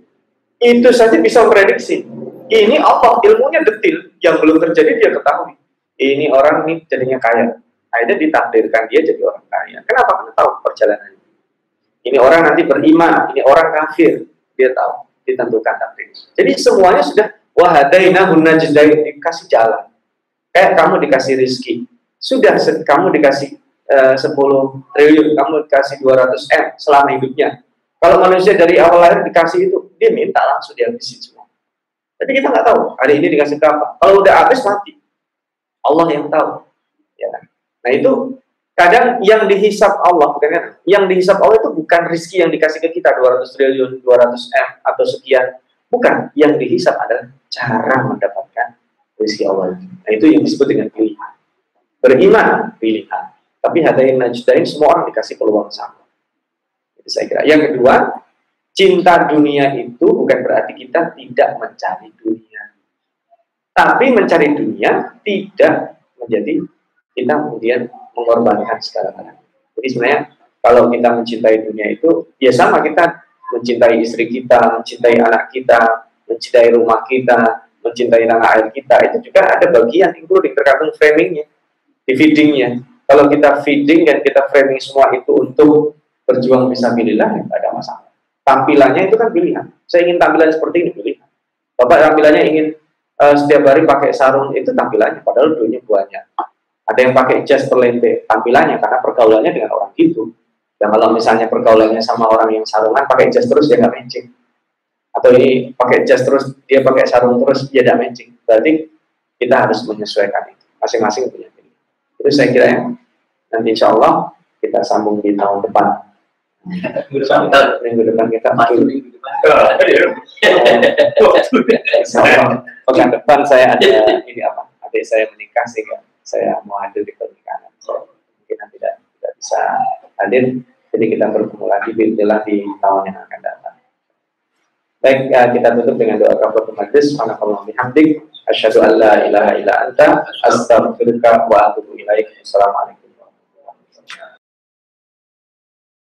itu saja bisa memprediksi. Ini apa? Ilmunya detil, yang belum terjadi dia ketahui. Ini orang ini jadinya kaya. Akhirnya ditakdirkan dia jadi orang kaya. Kenapa? Karena tahu perjalanannya. Ini orang nanti beriman, ini orang kafir. Dia tahu, ditentukan takdir. Jadi semuanya sudah wahadaina dikasih jalan. Kayak kamu dikasih rizki. Sudah kamu dikasih 10 eh, triliun, kamu dikasih 200 M selama hidupnya. Kalau manusia dari awal lahir dikasih itu, dia minta langsung dihabisin semua. Tapi kita nggak tahu hari ini dikasih berapa. Kalau udah habis mati, Allah yang tahu. Ya. Nah itu kadang yang dihisap Allah bukan kan? Yang dihisap Allah itu bukan rizki yang dikasih ke kita 200 triliun, 200 M atau sekian. Bukan. Yang dihisap adalah cara mendapatkan rizki Allah. Nah, itu yang disebut dengan pilihan. Beriman, pilihan. Tapi hadain najdain semua orang dikasih peluang sama. Saya kira. Yang kedua, cinta dunia itu bukan berarti kita tidak mencari dunia. Tapi mencari dunia tidak menjadi kita kemudian mengorbankan segala-galanya. Jadi sebenarnya kalau kita mencintai dunia itu, ya sama kita mencintai istri kita, mencintai anak kita, mencintai rumah kita, mencintai tanah air kita, itu juga ada bagian including tergantung framingnya, di feedingnya. Kalau kita feeding dan kita framing semua itu untuk berjuang bisa pilihlah, ya tidak ada masalah. Tampilannya itu kan pilihan. Saya ingin tampilan seperti ini pilihan. Bapak tampilannya ingin uh, setiap hari pakai sarung itu tampilannya, padahal dunia banyak ada yang pakai jas terlente tampilannya karena pergaulannya dengan orang gitu. Dan kalau misalnya pergaulannya sama orang yang sarungan pakai jas terus dia nggak matching. Atau ini pakai jas terus dia pakai sarung terus dia nggak matching. Berarti kita harus menyesuaikan itu. Masing-masing punya ini. Itu saya kira ya. Nanti insya Allah kita sambung di tahun depan. Minggu depan kita Minggu depan kita masuk minggu depan. Insya Allah. Pekan depan saya ada ini apa? Adik saya menikah sehingga saya mau hadir di pernikahan. So, mungkin tidak tidak bisa hadir, jadi kita bertemu lagi bila di tahun yang akan datang. Baik, ya, kita tutup dengan doa kafaratul majlis. Subhanakallah bihamdik. Asyhadu an la ilaha illa anta astaghfiruka wa atubu ilaik. Assalamualaikum.